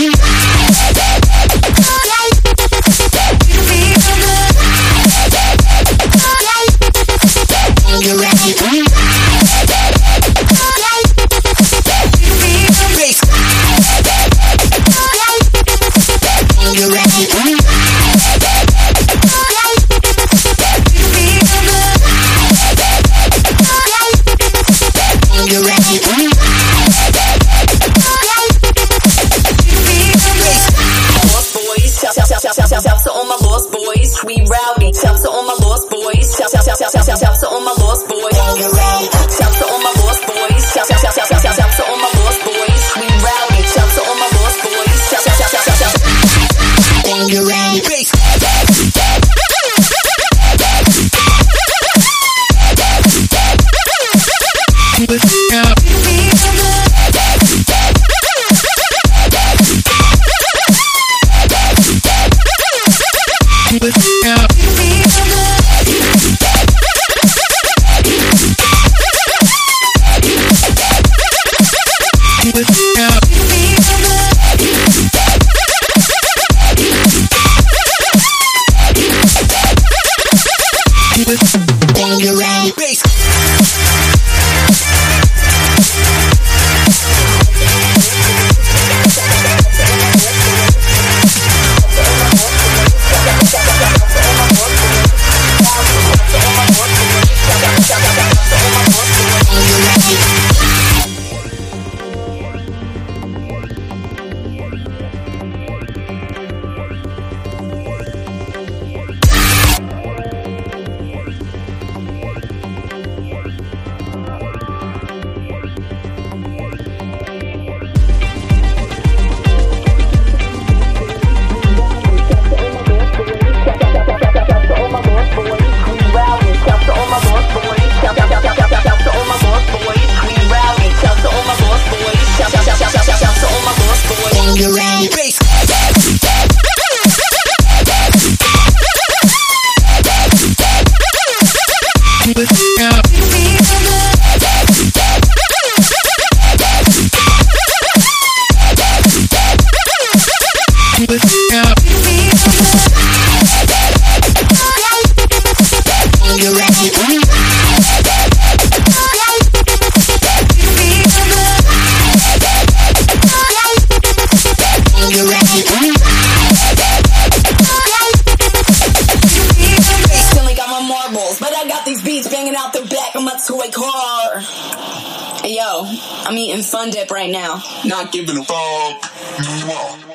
your We rowdy. Shout to all my lost boys. Shout, shout, shout, shout, shout, shout, shout to all my lost boys. Shout to all my lost boys. Shout, shout, shout, shout, shout, to all my lost boys. We rowdy. Shout to all my lost boys. Shout, shout, shout, shout, shout, shout. Bang your ass. Bass. Bang your ass. Bass. I'm eating Fun Dip right now. Not giving a fuck.